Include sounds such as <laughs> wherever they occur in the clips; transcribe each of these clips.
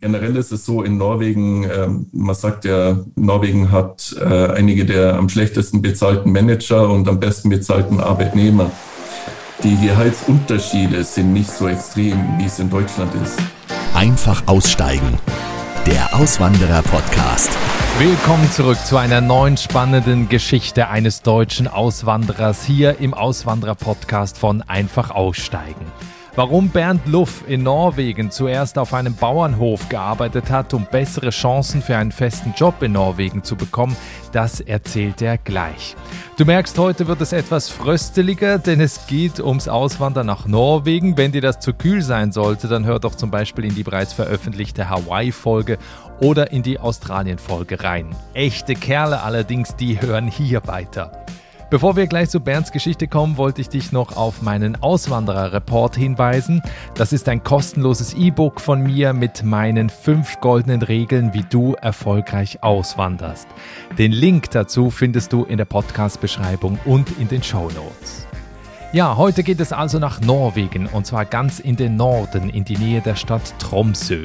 Generell ist es so in Norwegen, äh, man sagt ja, Norwegen hat äh, einige der am schlechtesten bezahlten Manager und am besten bezahlten Arbeitnehmer. Die Gehaltsunterschiede sind nicht so extrem, wie es in Deutschland ist. Einfach aussteigen. Der Auswanderer-Podcast. Willkommen zurück zu einer neuen spannenden Geschichte eines deutschen Auswanderers hier im Auswanderer-Podcast von Einfach aussteigen. Warum Bernd Luff in Norwegen zuerst auf einem Bauernhof gearbeitet hat, um bessere Chancen für einen festen Job in Norwegen zu bekommen, das erzählt er gleich. Du merkst, heute wird es etwas frösteliger, denn es geht ums Auswandern nach Norwegen. Wenn dir das zu kühl sein sollte, dann hör doch zum Beispiel in die bereits veröffentlichte Hawaii-Folge oder in die Australien-Folge rein. Echte Kerle allerdings, die hören hier weiter. Bevor wir gleich zu Bernds Geschichte kommen, wollte ich dich noch auf meinen Auswanderer-Report hinweisen. Das ist ein kostenloses E-Book von mir mit meinen fünf goldenen Regeln, wie du erfolgreich auswanderst. Den Link dazu findest du in der Podcast-Beschreibung und in den Show Notes. Ja, heute geht es also nach Norwegen und zwar ganz in den Norden, in die Nähe der Stadt Tromsø.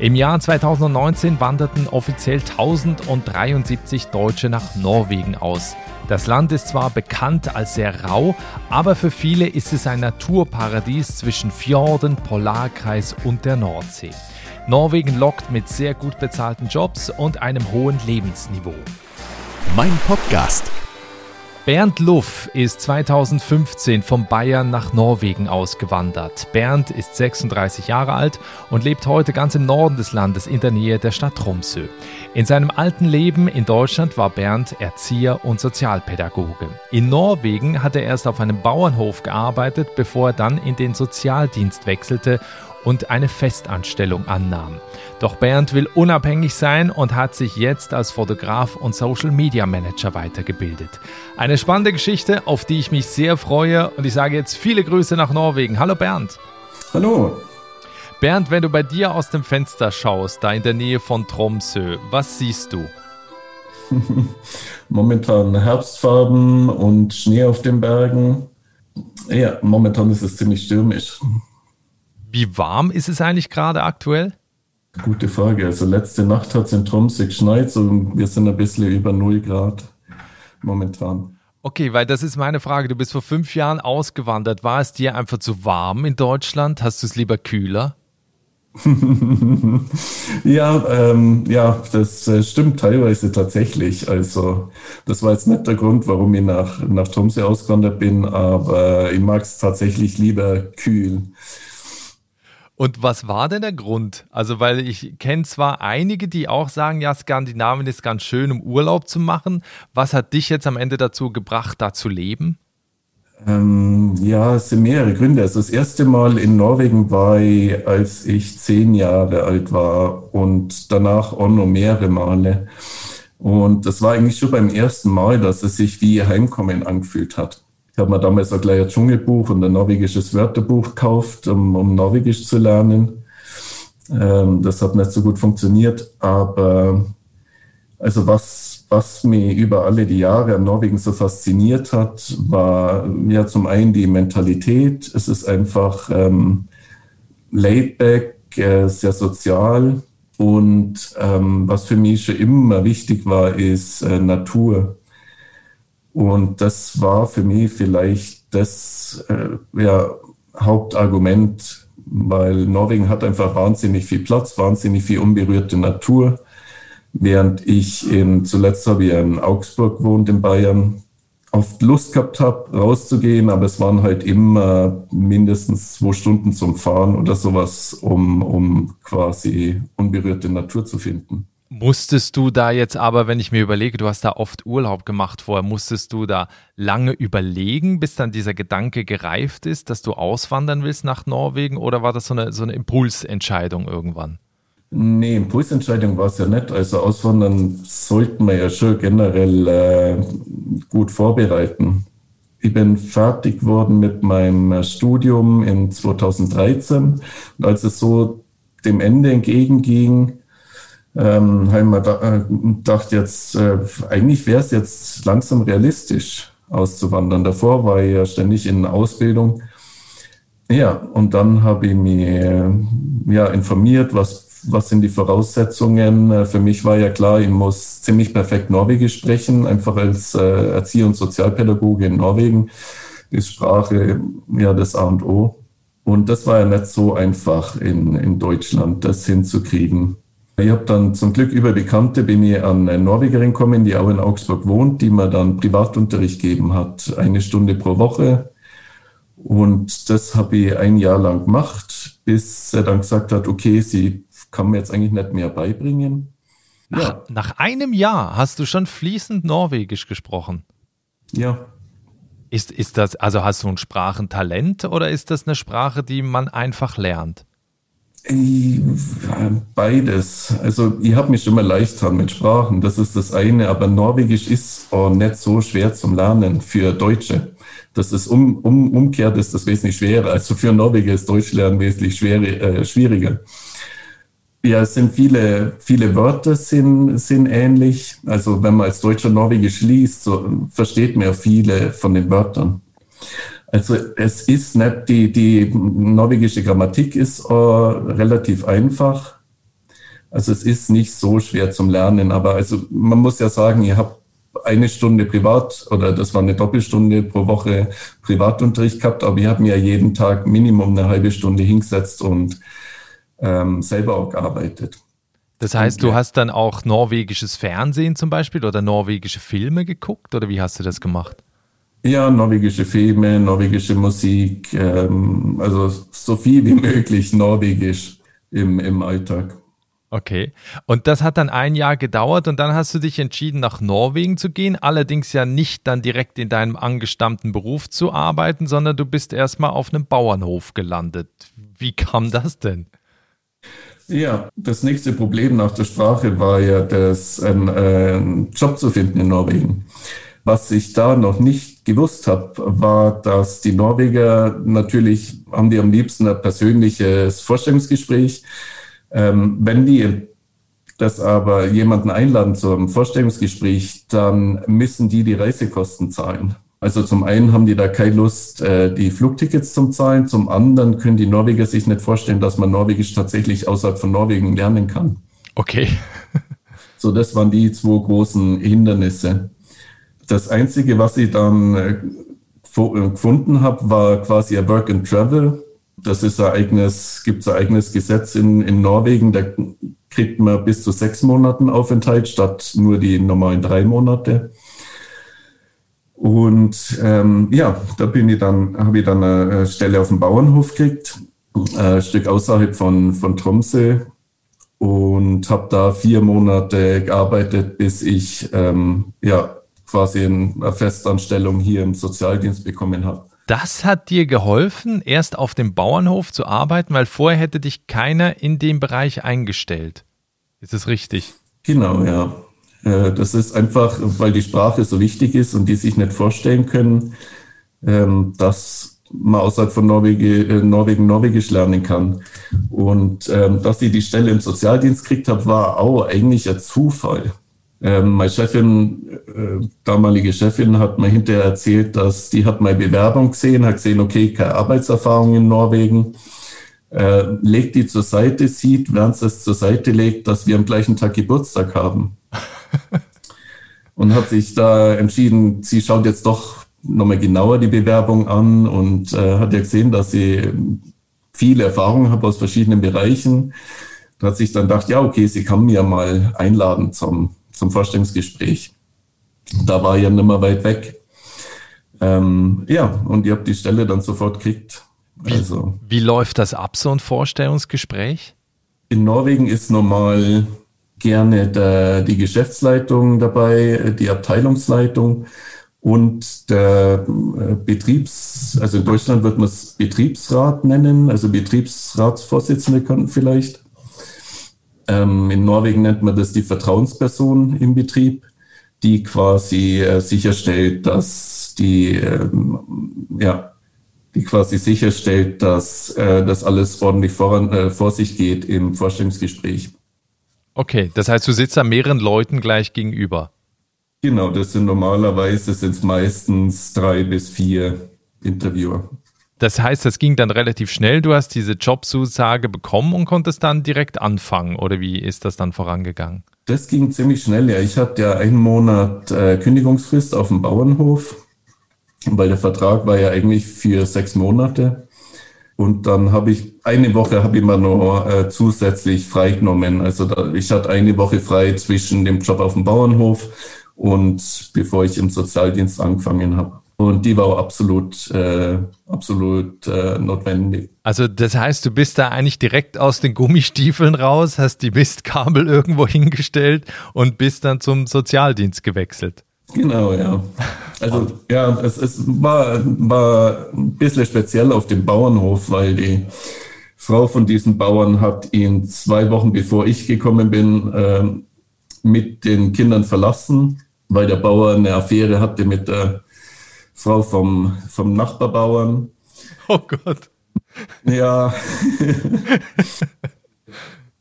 Im Jahr 2019 wanderten offiziell 1073 Deutsche nach Norwegen aus. Das Land ist zwar bekannt als sehr rau, aber für viele ist es ein Naturparadies zwischen Fjorden, Polarkreis und der Nordsee. Norwegen lockt mit sehr gut bezahlten Jobs und einem hohen Lebensniveau. Mein Podcast Bernd Luff ist 2015 von Bayern nach Norwegen ausgewandert. Bernd ist 36 Jahre alt und lebt heute ganz im Norden des Landes in der Nähe der Stadt Tromsø. In seinem alten Leben in Deutschland war Bernd Erzieher und Sozialpädagoge. In Norwegen hat er erst auf einem Bauernhof gearbeitet, bevor er dann in den Sozialdienst wechselte und eine Festanstellung annahm. Doch Bernd will unabhängig sein und hat sich jetzt als Fotograf und Social Media Manager weitergebildet. Eine spannende Geschichte, auf die ich mich sehr freue und ich sage jetzt viele Grüße nach Norwegen. Hallo Bernd. Hallo. Bernd, wenn du bei dir aus dem Fenster schaust, da in der Nähe von Tromsø, was siehst du? <laughs> momentan Herbstfarben und Schnee auf den Bergen. Ja, momentan ist es ziemlich stürmisch. Wie warm ist es eigentlich gerade aktuell? Gute Frage. Also letzte Nacht hat es in Tromsø geschneit und wir sind ein bisschen über 0 Grad momentan. Okay, weil das ist meine Frage. Du bist vor fünf Jahren ausgewandert. War es dir einfach zu warm in Deutschland? Hast du es lieber kühler? <laughs> ja, ähm, ja, das äh, stimmt teilweise tatsächlich. Also, das war jetzt nicht der Grund, warum ich nach, nach Tromsø ausgewandert bin, aber ich mag es tatsächlich lieber kühl. Und was war denn der Grund? Also, weil ich kenne zwar einige, die auch sagen, ja, Skandinavien ist ganz schön, um Urlaub zu machen. Was hat dich jetzt am Ende dazu gebracht, da zu leben? Ähm, ja, es sind mehrere Gründe. Also das erste Mal in Norwegen war ich, als ich zehn Jahre alt war und danach auch noch mehrere Male. Und das war eigentlich schon beim ersten Mal, dass es sich wie Heimkommen angefühlt hat. Ich habe mir damals auch gleich ein Dschungelbuch und ein norwegisches Wörterbuch gekauft, um, um Norwegisch zu lernen. Ähm, das hat nicht so gut funktioniert, aber also was, was mich über alle die Jahre an Norwegen so fasziniert hat, war ja zum einen die Mentalität. Es ist einfach ähm, laid back, äh, sehr sozial. Und ähm, was für mich schon immer wichtig war, ist äh, Natur. Und das war für mich vielleicht das äh, ja, Hauptargument, weil Norwegen hat einfach wahnsinnig viel Platz, wahnsinnig viel unberührte Natur. Während ich in, zuletzt habe ich in Augsburg gewohnt in Bayern, oft Lust gehabt habe, rauszugehen, aber es waren halt immer mindestens zwei Stunden zum Fahren oder sowas, um, um quasi unberührte Natur zu finden. Musstest du da jetzt aber, wenn ich mir überlege, du hast da oft Urlaub gemacht vorher, musstest du da lange überlegen, bis dann dieser Gedanke gereift ist, dass du auswandern willst nach Norwegen oder war das so eine, so eine Impulsentscheidung irgendwann? Nee, Impulsentscheidung war es ja nicht. Also auswandern sollten wir ja schon generell äh, gut vorbereiten. Ich bin fertig geworden mit meinem Studium in 2013 und als es so dem Ende entgegenging, ähm, habe ich mir äh, gedacht, jetzt äh, eigentlich wäre es jetzt langsam realistisch auszuwandern. Davor war ich ja ständig in Ausbildung. Ja, und dann habe ich mich äh, ja, informiert, was was sind die Voraussetzungen? Äh, für mich war ja klar, ich muss ziemlich perfekt Norwegisch sprechen, einfach als äh, Erzieher- und Sozialpädagoge in Norwegen ist Sprache ja das A und O. Und das war ja nicht so einfach in, in Deutschland, das hinzukriegen. Ich habe dann zum Glück über Bekannte bin ich an eine Norwegerin gekommen, die auch in Augsburg wohnt, die mir dann Privatunterricht gegeben hat, eine Stunde pro Woche. Und das habe ich ein Jahr lang gemacht, bis er dann gesagt hat, okay, sie kann mir jetzt eigentlich nicht mehr beibringen. Nach, ja. nach einem Jahr hast du schon fließend Norwegisch gesprochen. Ja. Ist, ist das, also hast du ein Sprachentalent oder ist das eine Sprache, die man einfach lernt? Beides. Also ich habe mich mal leicht mit Sprachen, das ist das eine, aber Norwegisch ist auch nicht so schwer zum Lernen für Deutsche. Das ist um, um, umkehrt ist das wesentlich schwerer. Also für Norweger ist Deutsch lernen wesentlich schwer, äh, schwieriger. Ja, es sind viele, viele Wörter sind, sind ähnlich. Also wenn man als Deutscher Norwegisch liest, so versteht man ja viele von den Wörtern. Also es ist nicht, die, die norwegische Grammatik ist äh, relativ einfach. Also es ist nicht so schwer zum Lernen, aber also man muss ja sagen, ihr habt eine Stunde privat oder das war eine Doppelstunde pro Woche Privatunterricht gehabt, aber ich habe mir ja jeden Tag Minimum eine halbe Stunde hingesetzt und ähm, selber auch gearbeitet. Das heißt, du hast dann auch norwegisches Fernsehen zum Beispiel oder norwegische Filme geguckt oder wie hast du das gemacht? Ja, norwegische Filme, norwegische Musik, ähm, also so viel wie <laughs> möglich norwegisch im, im Alltag. Okay. Und das hat dann ein Jahr gedauert und dann hast du dich entschieden, nach Norwegen zu gehen, allerdings ja nicht dann direkt in deinem angestammten Beruf zu arbeiten, sondern du bist erstmal auf einem Bauernhof gelandet. Wie kam das denn? Ja, das nächste Problem nach der Sprache war ja, das, einen, äh, einen Job zu finden in Norwegen. Was ich da noch nicht gewusst habe, war, dass die Norweger natürlich haben die am liebsten ein persönliches Vorstellungsgespräch. Ähm, wenn die das aber jemanden einladen zu einem Vorstellungsgespräch, dann müssen die die Reisekosten zahlen. Also zum einen haben die da keine Lust, äh, die Flugtickets zum Zahlen, zum anderen können die Norweger sich nicht vorstellen, dass man Norwegisch tatsächlich außerhalb von Norwegen lernen kann. Okay. <laughs> so, das waren die zwei großen Hindernisse. Das Einzige, was ich dann äh, äh, gefunden habe, war quasi ein Work and Travel. Das ist ein eigenes, gibt es ein eigenes Gesetz in, in Norwegen, da kriegt man bis zu sechs Monaten Aufenthalt statt nur die normalen drei Monate. Und ähm, ja, da bin ich dann, habe ich dann eine Stelle auf dem Bauernhof gekriegt, ein Stück außerhalb von, von Tromsø und habe da vier Monate gearbeitet, bis ich ähm, ja quasi eine Festanstellung hier im Sozialdienst bekommen habe. Das hat dir geholfen, erst auf dem Bauernhof zu arbeiten, weil vorher hätte dich keiner in dem Bereich eingestellt. Ist das richtig? Genau, ja. Äh, das ist einfach, weil die Sprache so wichtig ist und die sich nicht vorstellen können, ähm, dass man außerhalb von Norwegen, äh, Norwegen Norwegisch lernen kann. Und ähm, dass ich die Stelle im Sozialdienst gekriegt habe, war auch eigentlich ein Zufall. Ähm, meine Chefin, äh, damalige Chefin, hat mir hinterher erzählt, dass die hat meine Bewerbung gesehen, hat gesehen, okay, keine Arbeitserfahrung in Norwegen, äh, legt die zur Seite, sieht, während sie es zur Seite legt, dass wir am gleichen Tag Geburtstag haben. <laughs> und hat sich da entschieden, sie schaut jetzt doch nochmal genauer die Bewerbung an und äh, hat ja gesehen, dass sie viele Erfahrungen hat aus verschiedenen Bereichen. Da hat sich dann gedacht, ja, okay, sie kann mir mal einladen zum zum Vorstellungsgespräch. Da war ich ja nicht mehr weit weg. Ähm, ja, und ich habe die Stelle dann sofort gekriegt. Wie, also, wie läuft das ab, so ein Vorstellungsgespräch? In Norwegen ist normal gerne der, die Geschäftsleitung dabei, die Abteilungsleitung und der äh, Betriebs, also in Deutschland wird man es Betriebsrat nennen, also Betriebsratsvorsitzende könnten vielleicht. Ähm, in Norwegen nennt man das die Vertrauensperson im Betrieb, die quasi äh, sicherstellt, dass die, ähm, ja, die quasi sicherstellt, dass äh, das alles ordentlich voran, äh, vor sich geht im Vorstellungsgespräch. Okay, das heißt, du sitzt da mehreren Leuten gleich gegenüber. Genau, das sind normalerweise sind meistens drei bis vier Interviewer. Das heißt, das ging dann relativ schnell. Du hast diese Jobzusage bekommen und konntest dann direkt anfangen. Oder wie ist das dann vorangegangen? Das ging ziemlich schnell, ja. Ich hatte ja einen Monat äh, Kündigungsfrist auf dem Bauernhof, weil der Vertrag war ja eigentlich für sechs Monate. Und dann habe ich eine Woche habe ich mir noch äh, zusätzlich freigenommen. Also da, ich hatte eine Woche frei zwischen dem Job auf dem Bauernhof und bevor ich im Sozialdienst angefangen habe. Und die war auch absolut, äh, absolut äh, notwendig. Also das heißt, du bist da eigentlich direkt aus den Gummistiefeln raus, hast die Mistkabel irgendwo hingestellt und bist dann zum Sozialdienst gewechselt. Genau, ja. Also ja, es, es war, war ein bisschen speziell auf dem Bauernhof, weil die Frau von diesen Bauern hat ihn zwei Wochen bevor ich gekommen bin, äh, mit den Kindern verlassen, weil der Bauer eine Affäre hatte mit der Frau vom, vom Nachbarbauern. Oh Gott. Ja.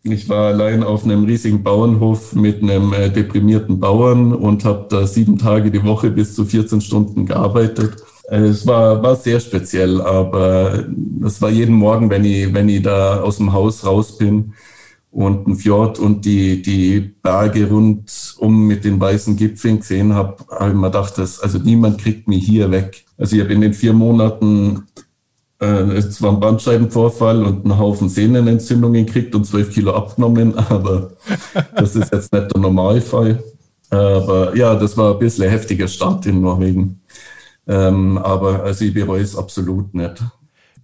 ich war allein auf einem riesigen Bauernhof mit einem äh, deprimierten Bauern und habe da sieben Tage die Woche bis zu 14 Stunden gearbeitet. Äh, es war, war sehr speziell, aber es war jeden Morgen, wenn ich, wenn ich da aus dem Haus raus bin, und ein Fjord und die, die Berge rundum mit den weißen Gipfeln gesehen habe, habe ich mir gedacht, dass, also niemand kriegt mich hier weg. Also ich habe in den vier Monaten äh, es war ein Bandscheibenvorfall und einen Haufen Sehnenentzündungen gekriegt und zwölf Kilo abgenommen, <laughs> aber das ist jetzt nicht der Normalfall. Aber ja, das war ein bisschen heftiger Start in Norwegen. Ähm, aber also ich bereue es absolut nicht.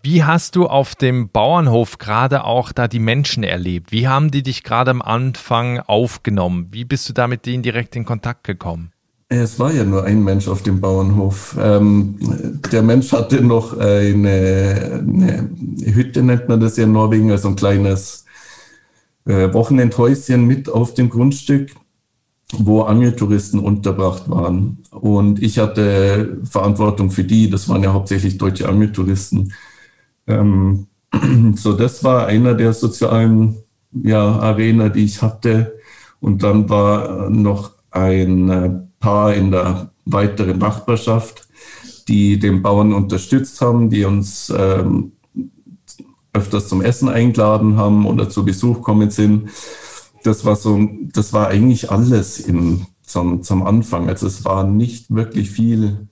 Wie hast du auf dem Bauernhof gerade auch da die Menschen erlebt? Wie haben die dich gerade am Anfang aufgenommen? Wie bist du da mit denen direkt in Kontakt gekommen? Es war ja nur ein Mensch auf dem Bauernhof. Ähm, der Mensch hatte noch eine, eine, Hütte, nennt man das ja in Norwegen, also ein kleines äh, Wochenendhäuschen mit auf dem Grundstück, wo Angeltouristen unterbracht waren. Und ich hatte Verantwortung für die, das waren ja hauptsächlich deutsche Angeltouristen. Ähm, <clears throat> so, das war einer der sozialen ja, Arena, die ich hatte. Und dann war noch ein äh, Paar in der weiteren Nachbarschaft, die den Bauern unterstützt haben, die uns ähm, öfters zum Essen eingeladen haben oder zu Besuch kommen sind. Das war so, das war eigentlich alles im, zum, zum Anfang. Also es war nicht wirklich viel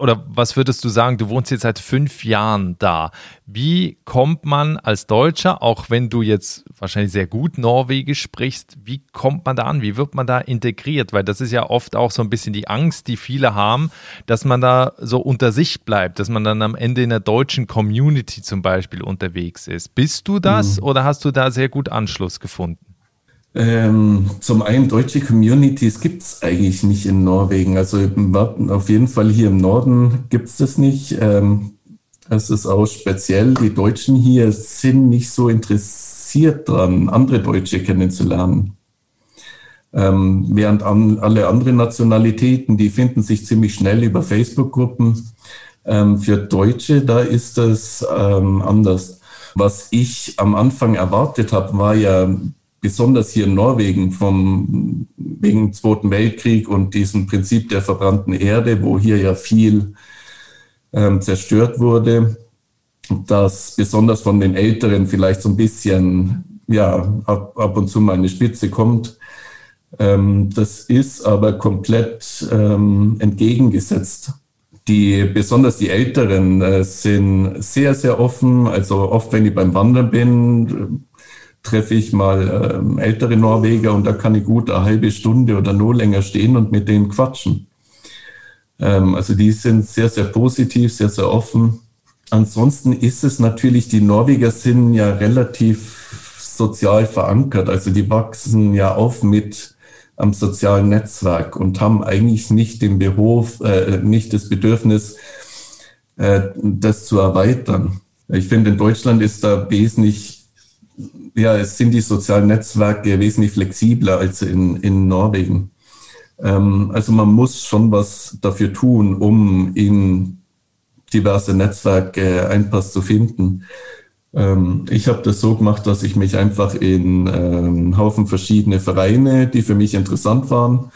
oder was würdest du sagen, du wohnst jetzt seit fünf Jahren da. Wie kommt man als Deutscher, auch wenn du jetzt wahrscheinlich sehr gut Norwegisch sprichst, wie kommt man da an? Wie wird man da integriert? Weil das ist ja oft auch so ein bisschen die Angst, die viele haben, dass man da so unter sich bleibt, dass man dann am Ende in der deutschen Community zum Beispiel unterwegs ist. Bist du das mhm. oder hast du da sehr gut Anschluss gefunden? Ähm, zum einen, deutsche Communities gibt es eigentlich nicht in Norwegen. Also auf jeden Fall hier im Norden gibt es das nicht. Ähm, ist auch speziell. Die Deutschen hier sind nicht so interessiert daran, andere Deutsche kennenzulernen. Ähm, während an, alle anderen Nationalitäten, die finden sich ziemlich schnell über Facebook-Gruppen. Ähm, für Deutsche, da ist das ähm, anders. Was ich am Anfang erwartet habe, war ja besonders hier in Norwegen vom, wegen Zweiten Weltkrieg und diesem Prinzip der verbrannten Erde, wo hier ja viel ähm, zerstört wurde, dass besonders von den Älteren vielleicht so ein bisschen, ja, ab, ab und zu mal eine Spitze kommt. Ähm, das ist aber komplett ähm, entgegengesetzt. Die, besonders die Älteren äh, sind sehr, sehr offen. Also oft, wenn ich beim Wandern bin, treffe ich mal ähm, ältere Norweger und da kann ich gut eine halbe Stunde oder nur länger stehen und mit denen quatschen. Ähm, also die sind sehr, sehr positiv, sehr, sehr offen. Ansonsten ist es natürlich, die Norweger sind ja relativ sozial verankert. Also die wachsen ja auf mit am sozialen Netzwerk und haben eigentlich nicht den Beruf, äh, nicht das Bedürfnis, äh, das zu erweitern. Ich finde, in Deutschland ist da wesentlich ja, es sind die sozialen Netzwerke wesentlich flexibler als in, in Norwegen. Ähm, also man muss schon was dafür tun, um in diverse Netzwerke Einpass zu finden. Ähm, ich habe das so gemacht, dass ich mich einfach in ähm, Haufen verschiedene Vereine, die für mich interessant waren,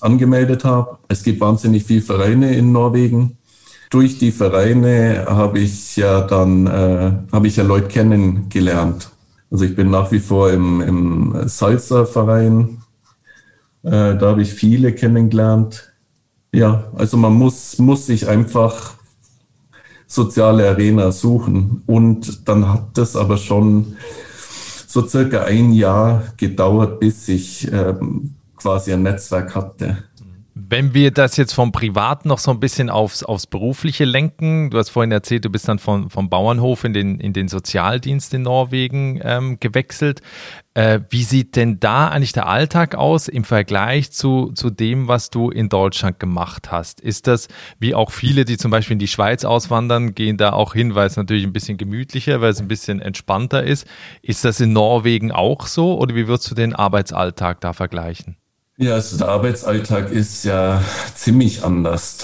angemeldet habe. Es gibt wahnsinnig viele Vereine in Norwegen. durch die Vereine habe ich ja dann äh, habe ich ja Leute kennengelernt. Also ich bin nach wie vor im, im Salsa-Verein. Äh, da habe ich viele kennengelernt. Ja, also man muss, muss sich einfach soziale Arena suchen. Und dann hat das aber schon so circa ein Jahr gedauert, bis ich ähm, quasi ein Netzwerk hatte. Wenn wir das jetzt vom Privat noch so ein bisschen aufs, aufs Berufliche lenken, du hast vorhin erzählt, du bist dann von, vom Bauernhof in den, in den Sozialdienst in Norwegen ähm, gewechselt. Äh, wie sieht denn da eigentlich der Alltag aus im Vergleich zu, zu dem, was du in Deutschland gemacht hast? Ist das, wie auch viele, die zum Beispiel in die Schweiz auswandern, gehen da auch hin, weil es natürlich ein bisschen gemütlicher, weil es ein bisschen entspannter ist. Ist das in Norwegen auch so oder wie würdest du den Arbeitsalltag da vergleichen? Ja, also der Arbeitsalltag ist ja ziemlich anders.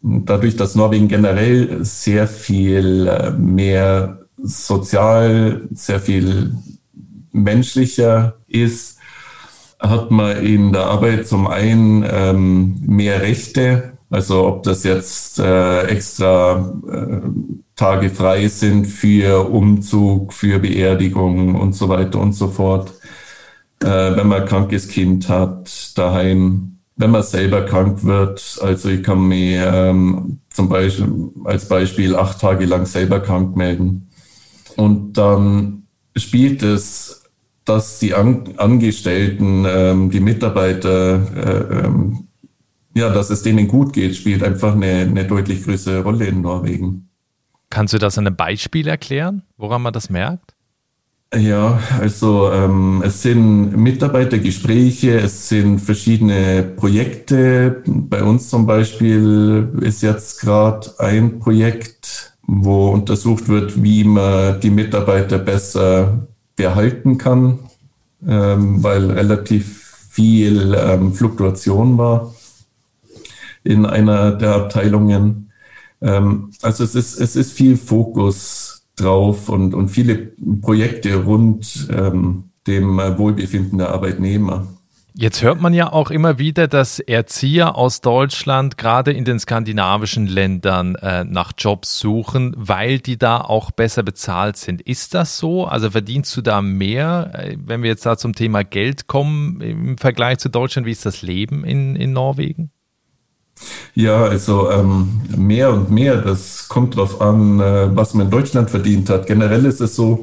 Dadurch, dass Norwegen generell sehr viel äh, mehr sozial, sehr viel menschlicher ist, hat man in der Arbeit zum einen ähm, mehr Rechte, also ob das jetzt äh, extra äh, Tage frei sind für Umzug, für Beerdigung und so weiter und so fort äh, wenn man ein krankes Kind hat, daheim, wenn man selber krank wird. Also ich kann mich ähm, zum Beispiel als Beispiel acht Tage lang selber krank melden. Und dann spielt es, dass die An Angestellten, ähm, die Mitarbeiter, äh, ähm, ja, dass es denen gut geht, spielt einfach eine, eine deutlich größere Rolle in Norwegen. Kannst du das an einem Beispiel erklären, woran man das merkt? Ja, also ähm, es sind Mitarbeitergespräche, es sind verschiedene Projekte. Bei uns zum Beispiel ist jetzt gerade ein Projekt, wo untersucht wird, wie man die Mitarbeiter besser behalten kann, ähm, weil relativ viel ähm, Fluktuation war in einer der Abteilungen. Ähm, also es ist, es ist viel Fokus drauf und, und viele Projekte rund ähm, dem Wohlbefinden der Arbeitnehmer. Jetzt hört man ja auch immer wieder, dass Erzieher aus Deutschland gerade in den skandinavischen Ländern äh, nach Jobs suchen, weil die da auch besser bezahlt sind. Ist das so? Also verdienst du da mehr, äh, wenn wir jetzt da zum Thema Geld kommen im Vergleich zu Deutschland? Wie ist das Leben in, in Norwegen? Ja, also ähm, mehr und mehr, das kommt darauf an, äh, was man in Deutschland verdient hat. Generell ist es so,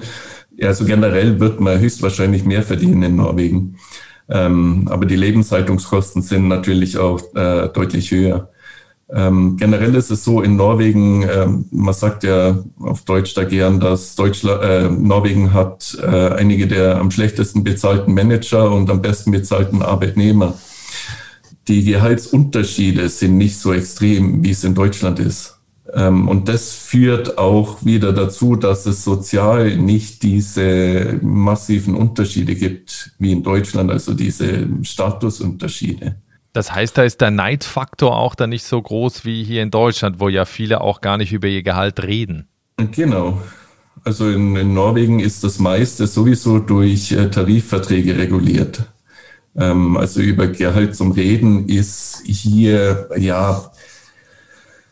also generell wird man höchstwahrscheinlich mehr verdienen in Norwegen. Ähm, aber die Lebenshaltungskosten sind natürlich auch äh, deutlich höher. Ähm, generell ist es so in Norwegen, ähm, man sagt ja auf Deutsch da gern, dass Deutschland, äh, Norwegen hat äh, einige der am schlechtesten bezahlten Manager und am besten bezahlten Arbeitnehmer die Gehaltsunterschiede sind nicht so extrem, wie es in Deutschland ist. Ähm, und das führt auch wieder dazu, dass es sozial nicht diese massiven Unterschiede gibt wie in Deutschland, also diese Statusunterschiede. Das heißt, da ist der Neidfaktor auch dann nicht so groß wie hier in Deutschland, wo ja viele auch gar nicht über ihr Gehalt reden. Genau. Also in, in Norwegen ist das meiste sowieso durch äh, Tarifverträge reguliert. Ähm, also über Gehalt zum Reden ist hier, ja,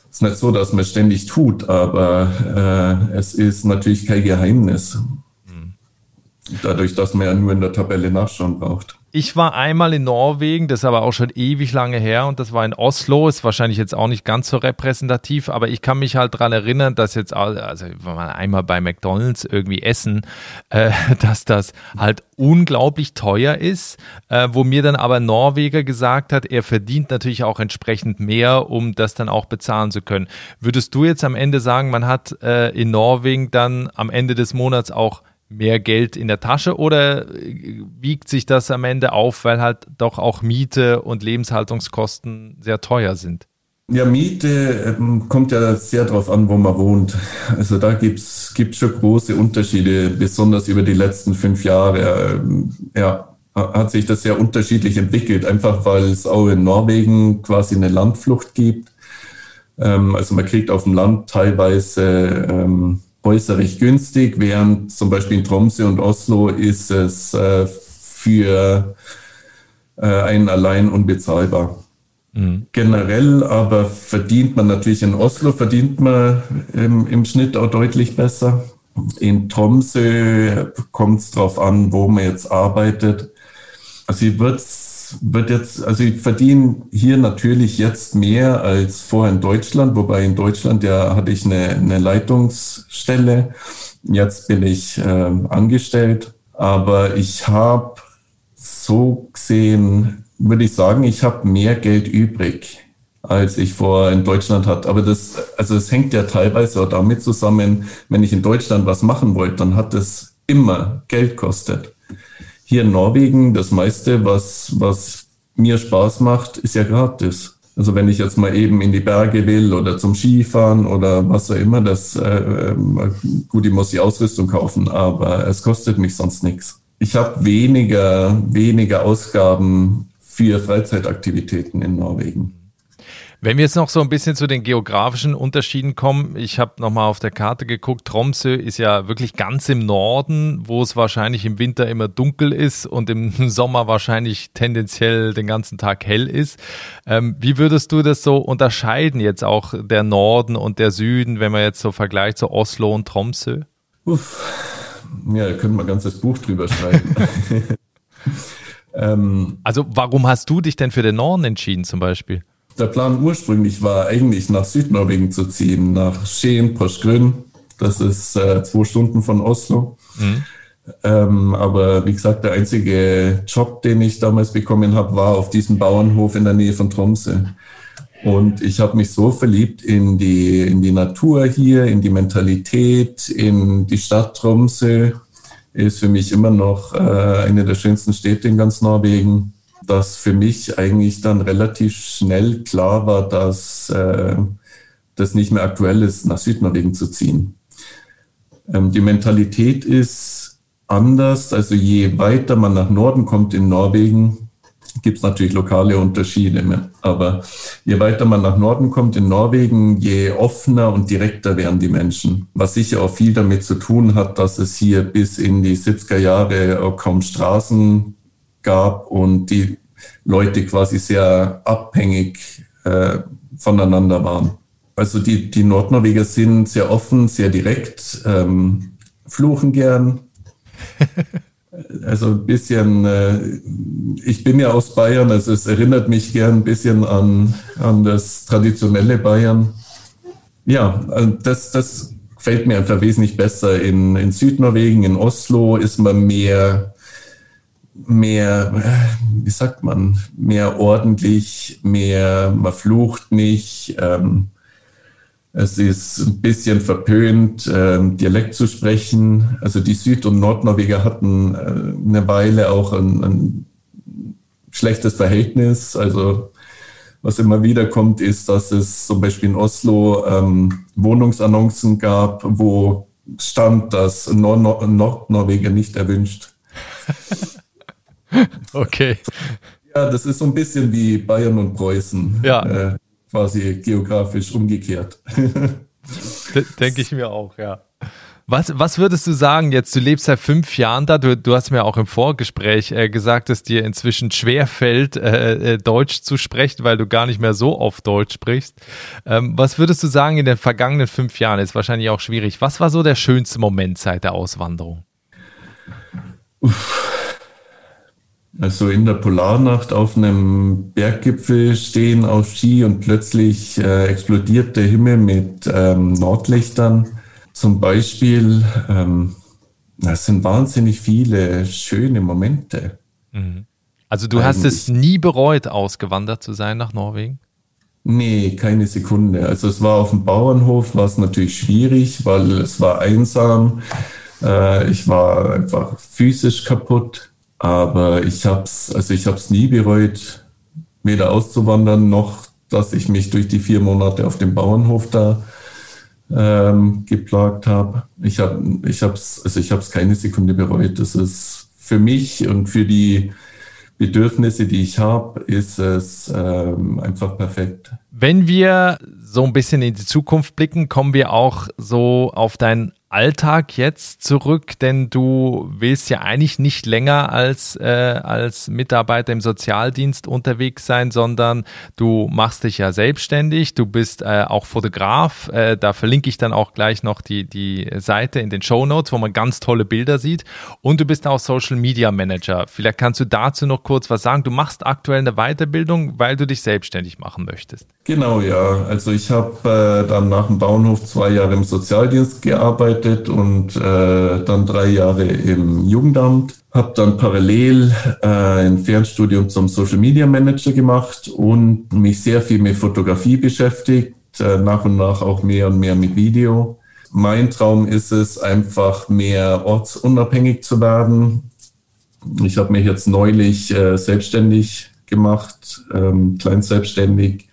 ist nicht so, dass man ständig tut, aber äh, es ist natürlich kein Geheimnis. Hm. Dadurch, dass man ja nur in der Tabelle nachschauen braucht. Ich war einmal in Norwegen, das ist aber auch schon ewig lange her und das war in Oslo, ist wahrscheinlich jetzt auch nicht ganz so repräsentativ, aber ich kann mich halt daran erinnern, dass jetzt, also wenn man einmal bei McDonalds irgendwie essen, <laughs> äh, dass das halt unglaublich teuer ist, äh, wo mir dann aber Norweger gesagt hat, er verdient natürlich auch entsprechend mehr, um das dann auch bezahlen zu können. Würdest du jetzt am Ende sagen, man hat äh, in Norwegen dann am Ende des Monats auch mehr Geld in der Tasche oder äh, wiegt sich das am Ende auf, weil halt doch auch Miete und Lebenshaltungskosten sehr teuer sind? Ja, Miete ähm, kommt ja sehr darauf an, wo man wohnt. Also da gibt's gibt's schon große Unterschiede, besonders über die letzten fünf Jahre. Ähm, ja, hat sich das sehr unterschiedlich entwickelt, einfach weil es auch in Norwegen quasi eine Landflucht gibt. Ähm, also man kriegt auf dem Land teilweise ähm, Häuser recht günstig, während zum Beispiel in Tromsø und Oslo ist es äh, für äh, einen allein unbezahlbar. Mhm. Generell aber verdient man natürlich in Oslo, verdient man im, im Schnitt auch deutlich besser. In Tromsø kommt es darauf an, wo man jetzt arbeitet. Also ich würde wird jetzt, also ich verdiene hier natürlich jetzt mehr als vorher in Deutschland, wobei in Deutschland ja hatte ich eine, eine Leitungsstelle. Jetzt bin ich äh, angestellt, aber ich habe so gesehen, würde ich sagen, ich habe mehr Geld übrig, als ich vorher in Deutschland hatte. Aber das, also es hängt ja teilweise auch damit zusammen, wenn ich in Deutschland was machen wollte, dann hat es immer Geld kostet. Hier in Norwegen, das meiste, was, was mir Spaß macht, ist ja gratis. Also wenn ich jetzt mal eben in die Berge will oder zum Skifahren oder was auch immer, das äh, ähm, gut, ich muss die Ausrüstung kaufen, aber es kostet mich sonst nichts. Ich habe weniger, weniger Ausgaben für Freizeitaktivitäten in Norwegen. Wenn wir jetzt noch so ein bisschen zu den geografischen Unterschieden kommen, ich habe nochmal auf der Karte geguckt, Tromsø ist ja wirklich ganz im Norden, wo es wahrscheinlich im Winter immer dunkel ist und im <laughs> Sommer wahrscheinlich tendenziell den ganzen Tag hell ist. Ähm, wie würdest du das so unterscheiden, jetzt auch der Norden und der Süden, wenn man jetzt so vergleicht zu so Oslo und Tromsø? Uff. Ja, da können wir ein ganzes Buch drüber schreiben. <laughs> ähm, also warum hast du dich denn für den Norden entschieden zum Beispiel? Der Plan ursprünglich war eigentlich nach Südnorwegen zu ziehen, nach Skien, Porsgrunn. Das ist äh, zwei Stunden von Oslo. Mhm. Ähm, aber wie gesagt, der einzige Job, den ich damals bekommen habe, war auf diesem Bauernhof in der Nähe von Tromsø. Und ich habe mich so verliebt in die, in die Natur hier, in die Mentalität, in die Stadt Tromsø. Ist für mich immer noch äh, eine der schönsten Städte in ganz Norwegen dass für mich eigentlich dann relativ schnell klar war, dass äh, das nicht mehr aktuell ist, nach Südnorwegen zu ziehen. Ähm, die Mentalität ist anders. Also je weiter man nach Norden kommt in Norwegen, gibt es natürlich lokale Unterschiede. Aber je weiter man nach Norden kommt in Norwegen, je offener und direkter werden die Menschen. Was sicher auch viel damit zu tun hat, dass es hier bis in die 70er Jahre kaum Straßen gab und die Leute quasi sehr abhängig äh, voneinander waren. Also die, die Nordnorweger sind sehr offen, sehr direkt, ähm, fluchen gern. <laughs> Also ein bisschen, äh, ich bin ja aus Bayern, also es erinnert mich gern ein bisschen an, an das traditionelle Bayern. Ja, äh, das, das gefällt mir einfach wesentlich besser. In, in Südnorwegen, in Oslo ist man mehr mehr, wie sagt man, mehr ordentlich, mehr, man flucht nicht. Ähm, es ist ein bisschen verpönt, ähm, Dialekt zu sprechen. Also die Süd- und Nordnorweger hatten äh, eine Weile auch ein, ein schlechtes Verhältnis. Also was immer wieder kommt, ist, dass es zum Beispiel in Oslo ähm, Wohnungsannoncen gab, wo stand, dass Nordnorweger nicht erwünscht. <laughs> <laughs> Okay. Ja, das ist so ein bisschen wie Bayern und Preußen. Ja. Äh, quasi geografisch umgekehrt. <laughs> Denke ich mir auch, ja. Was, was würdest du sagen jetzt? Du lebst seit fünf Jahren da. Du, du hast mir auch im Vorgespräch äh, gesagt, dass dir inzwischen schwer fällt, äh, äh, Deutsch zu sprechen, weil du gar nicht mehr so oft Deutsch sprichst. Ähm, was würdest du sagen in den vergangenen fünf Jahren? Ist wahrscheinlich auch schwierig. Was war so der schönste Moment seit der Auswanderung? Uff. Also in der Polarnacht auf einem Berggipfel stehen auf Ski und plötzlich äh, explodiert der Himmel mit ähm, Nordlichtern. Zum Beispiel, ähm, das sind wahnsinnig viele schöne Momente. Mhm. Also du Eigentlich. hast es nie bereut, ausgewandert zu sein nach Norwegen? Nee, keine Sekunde. Also es war auf dem Bauernhof, war es natürlich schwierig, weil es war einsam. Äh, ich war einfach physisch kaputt. Aber ich habe es also ich hab's nie bereut, weder auszuwandern, noch dass ich mich durch die vier Monate auf dem Bauernhof da ähm, geplagt habe. Ich habe ich hab's, also ich hab's keine Sekunde bereut. Das ist für mich und für die Bedürfnisse, die ich habe, ist es ähm, einfach perfekt. Wenn wir so ein bisschen in die Zukunft blicken, kommen wir auch so auf deinen Alltag jetzt zurück, denn du willst ja eigentlich nicht länger als, äh, als Mitarbeiter im Sozialdienst unterwegs sein, sondern du machst dich ja selbstständig, du bist äh, auch Fotograf, äh, da verlinke ich dann auch gleich noch die, die Seite in den Show Notes, wo man ganz tolle Bilder sieht und du bist auch Social Media Manager. Vielleicht kannst du dazu noch kurz was sagen. Du machst aktuell eine Weiterbildung, weil du dich selbstständig machen möchtest. Genau, ja. Also ich habe äh, dann nach dem Bauernhof zwei Jahre im Sozialdienst gearbeitet und äh, dann drei Jahre im Jugendamt. Habe dann parallel äh, ein Fernstudium zum Social Media Manager gemacht und mich sehr viel mit Fotografie beschäftigt, äh, nach und nach auch mehr und mehr mit Video. Mein Traum ist es, einfach mehr ortsunabhängig zu werden. Ich habe mich jetzt neulich äh, selbstständig gemacht, ähm, kleinselbstständig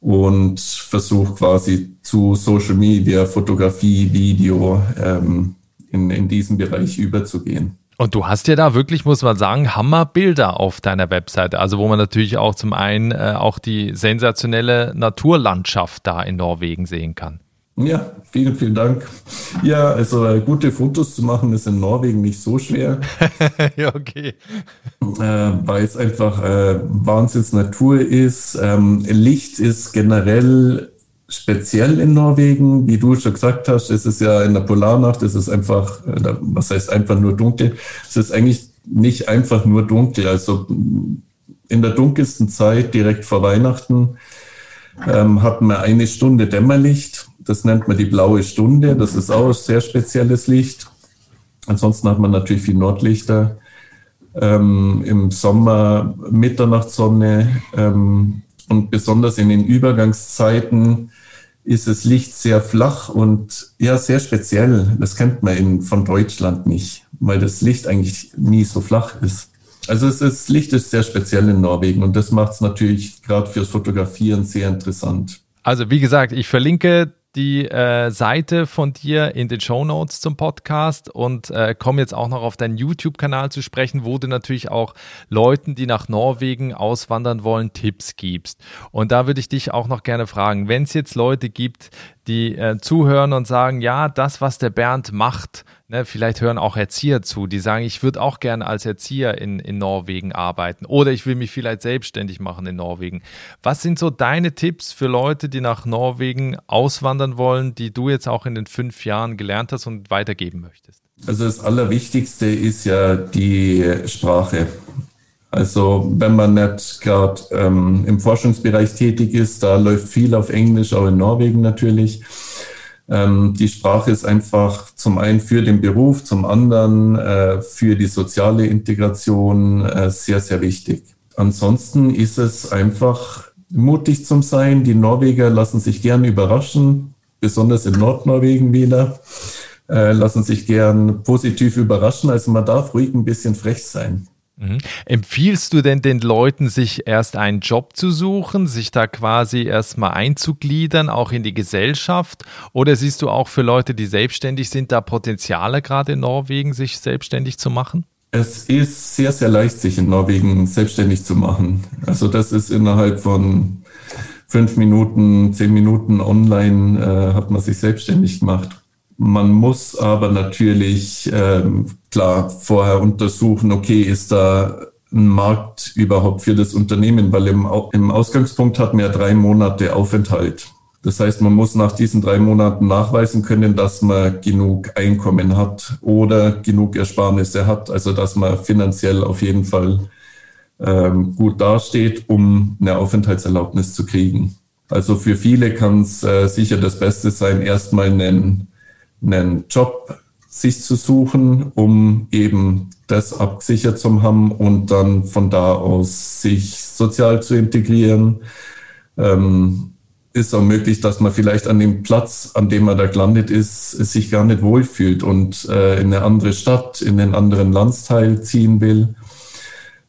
und versuche quasi zu Social Media, Fotografie, Video ähm, in, in diesen Bereich überzugehen. Und du hast ja da wirklich, muss man sagen, Hammerbilder auf deiner Webseite. Also wo man natürlich auch zum einen äh, auch die sensationelle Naturlandschaft da in Norwegen sehen kann. Ja, vielen, vielen Dank. Ja, also äh, gute Fotos zu machen ist in Norwegen nicht so schwer. <laughs> ja, okay. Äh, weil es einfach äh, Wahnsinns Natur ist. Ähm, Licht ist generell speziell in Norwegen. Wie du schon gesagt hast, ist es ja in der Polarnacht, ist es einfach, äh, was heißt einfach nur dunkel? Es ist eigentlich nicht einfach nur dunkel. Also in der dunkelsten Zeit, direkt vor Weihnachten, ähm, hat man eine Stunde Dämmerlicht das nennt man die blaue Stunde. Das ist auch sehr spezielles Licht. Ansonsten hat man natürlich viel Nordlichter. Ähm, Im Sommer Mitternachtssonne ähm, und besonders in den Übergangszeiten ist das Licht sehr flach und ja, sehr speziell. Das kennt man in, von Deutschland nicht, weil das Licht eigentlich nie so flach ist. Also es ist, Licht ist sehr speziell in Norwegen und das macht es natürlich gerade fürs Fotografieren sehr interessant. Also wie gesagt, ich verlinke die äh, Seite von dir in den Show Notes zum Podcast und äh, komme jetzt auch noch auf deinen YouTube-Kanal zu sprechen, wo du natürlich auch Leuten, die nach Norwegen auswandern wollen, Tipps gibst. Und da würde ich dich auch noch gerne fragen, wenn es jetzt Leute gibt, die äh, zuhören und sagen, ja, das, was der Bernd macht, ne, vielleicht hören auch Erzieher zu, die sagen, ich würde auch gerne als Erzieher in, in Norwegen arbeiten oder ich will mich vielleicht selbstständig machen in Norwegen. Was sind so deine Tipps für Leute, die nach Norwegen auswandern wollen, die du jetzt auch in den fünf Jahren gelernt hast und weitergeben möchtest? Also das Allerwichtigste ist ja die Sprache. Also wenn man nicht gerade ähm, im Forschungsbereich tätig ist, da läuft viel auf Englisch, auch in Norwegen natürlich. Ähm, die Sprache ist einfach zum einen für den Beruf, zum anderen äh, für die soziale Integration äh, sehr, sehr wichtig. Ansonsten ist es einfach mutig zum Sein. Die Norweger lassen sich gern überraschen, besonders in Nordnorwegen wieder, äh, lassen sich gern positiv überraschen. Also man darf ruhig ein bisschen frech sein. Mhm. Empfiehlst du denn den Leuten, sich erst einen Job zu suchen, sich da quasi erstmal einzugliedern, auch in die Gesellschaft? Oder siehst du auch für Leute, die selbstständig sind, da Potenziale gerade in Norwegen, sich selbstständig zu machen? Es ist sehr, sehr leicht, sich in Norwegen selbstständig zu machen. Also das ist innerhalb von fünf Minuten, zehn Minuten online, äh, hat man sich selbstständig gemacht. Man muss aber natürlich ähm, klar vorher untersuchen, okay, ist da ein Markt überhaupt für das Unternehmen, weil im, im Ausgangspunkt hat man ja drei Monate Aufenthalt. Das heißt, man muss nach diesen drei Monaten nachweisen können, dass man genug Einkommen hat oder genug Ersparnisse hat, also dass man finanziell auf jeden Fall ähm, gut dasteht, um eine Aufenthaltserlaubnis zu kriegen. Also für viele kann es äh, sicher das Beste sein, erstmal einen einen Job sich zu suchen, um eben das abgesichert zu haben und dann von da aus sich sozial zu integrieren. Ähm, ist auch möglich, dass man vielleicht an dem Platz, an dem man da gelandet ist, sich gar nicht wohlfühlt und äh, in eine andere Stadt, in einen anderen Landsteil ziehen will.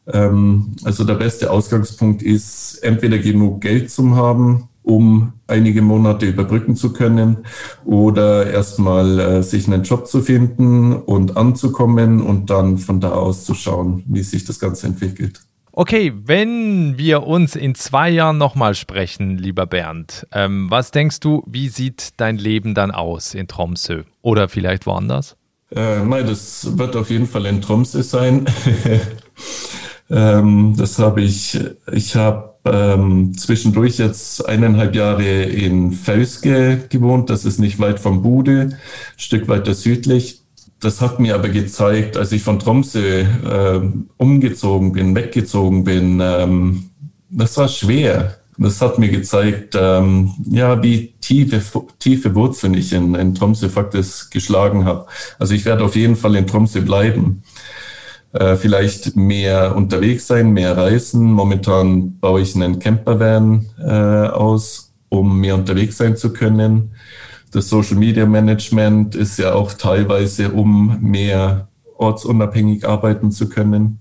Ähm, also der beste Ausgangspunkt ist, entweder genug Geld zu haben, um einige Monate überbrücken zu können oder erstmal äh, sich einen Job zu finden und anzukommen und dann von da aus zu schauen, wie sich das Ganze entwickelt. Okay, wenn wir uns in zwei Jahren nochmal sprechen, lieber Bernd, ähm, was denkst du, wie sieht dein Leben dann aus in Tromsø oder vielleicht woanders? Äh, nein, das wird auf jeden Fall in Tromsø sein. <laughs> ähm, das habe ich, ich habe ähm, zwischendurch jetzt eineinhalb Jahre in Fauske gewohnt. Das ist nicht weit vom Bude, ein Stück weiter südlich. Das hat mir aber gezeigt, als ich von Tromsø äh, umgezogen bin, weggezogen bin, ähm, das war schwer. Das hat mir gezeigt, ähm, ja, wie tiefe, tiefe Wurzeln ich in, in Tromsø faktisch geschlagen habe. Also ich werde auf jeden Fall in Tromsø bleiben. Äh, vielleicht mehr unterwegs sein, mehr reisen. Momentan baue ich einen Campervan äh, aus, um mehr unterwegs sein zu können. Das Social Media Management ist ja auch teilweise, um mehr ortsunabhängig arbeiten zu können.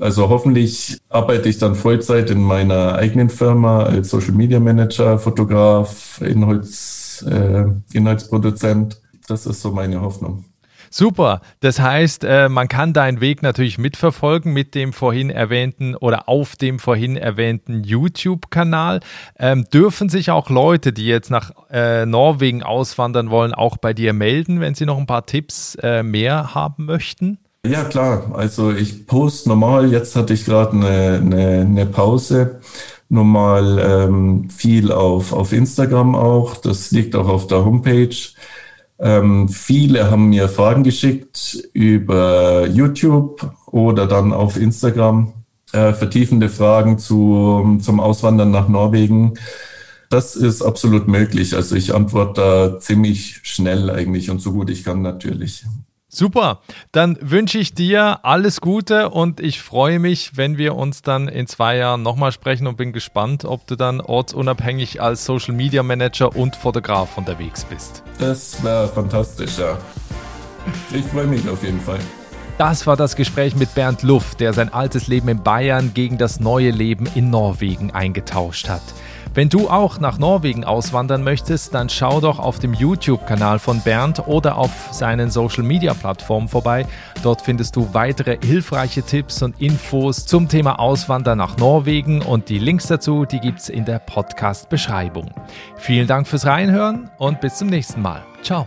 Also hoffentlich arbeite ich dann Vollzeit in meiner eigenen Firma als Social Media Manager, Fotograf, Inhalts, äh, Inhaltsproduzent. Das ist so meine Hoffnung. Super. Das heißt, äh, man kann deinen Weg natürlich mitverfolgen mit dem vorhin erwähnten oder auf dem vorhin erwähnten YouTube-Kanal. Ähm, dürfen sich auch Leute, die jetzt nach äh, Norwegen auswandern wollen, auch bei dir melden, wenn sie noch ein paar Tipps äh, mehr haben möchten? Ja, klar. Also ich poste normal. Jetzt hatte ich gerade eine, eine, eine Pause normal ähm, viel auf, auf Instagram auch. Das liegt auch auf der Homepage. Ähm, viele haben mir Fragen geschickt über YouTube oder dann auf Instagram, äh, vertiefende Fragen zu, zum Auswandern nach Norwegen. Das ist absolut möglich. Also ich antworte da ziemlich schnell eigentlich und so gut ich kann natürlich. Super, dann wünsche ich dir alles Gute und ich freue mich, wenn wir uns dann in zwei Jahren nochmal sprechen und bin gespannt, ob du dann ortsunabhängig als Social Media Manager und Fotograf unterwegs bist. Das wäre fantastisch, ja. Ich freue mich auf jeden Fall. Das war das Gespräch mit Bernd Luft, der sein altes Leben in Bayern gegen das neue Leben in Norwegen eingetauscht hat. Wenn du auch nach Norwegen auswandern möchtest, dann schau doch auf dem YouTube-Kanal von Bernd oder auf seinen Social-Media-Plattformen vorbei. Dort findest du weitere hilfreiche Tipps und Infos zum Thema Auswandern nach Norwegen und die Links dazu, die gibt's in der Podcast-Beschreibung. Vielen Dank fürs Reinhören und bis zum nächsten Mal. Ciao.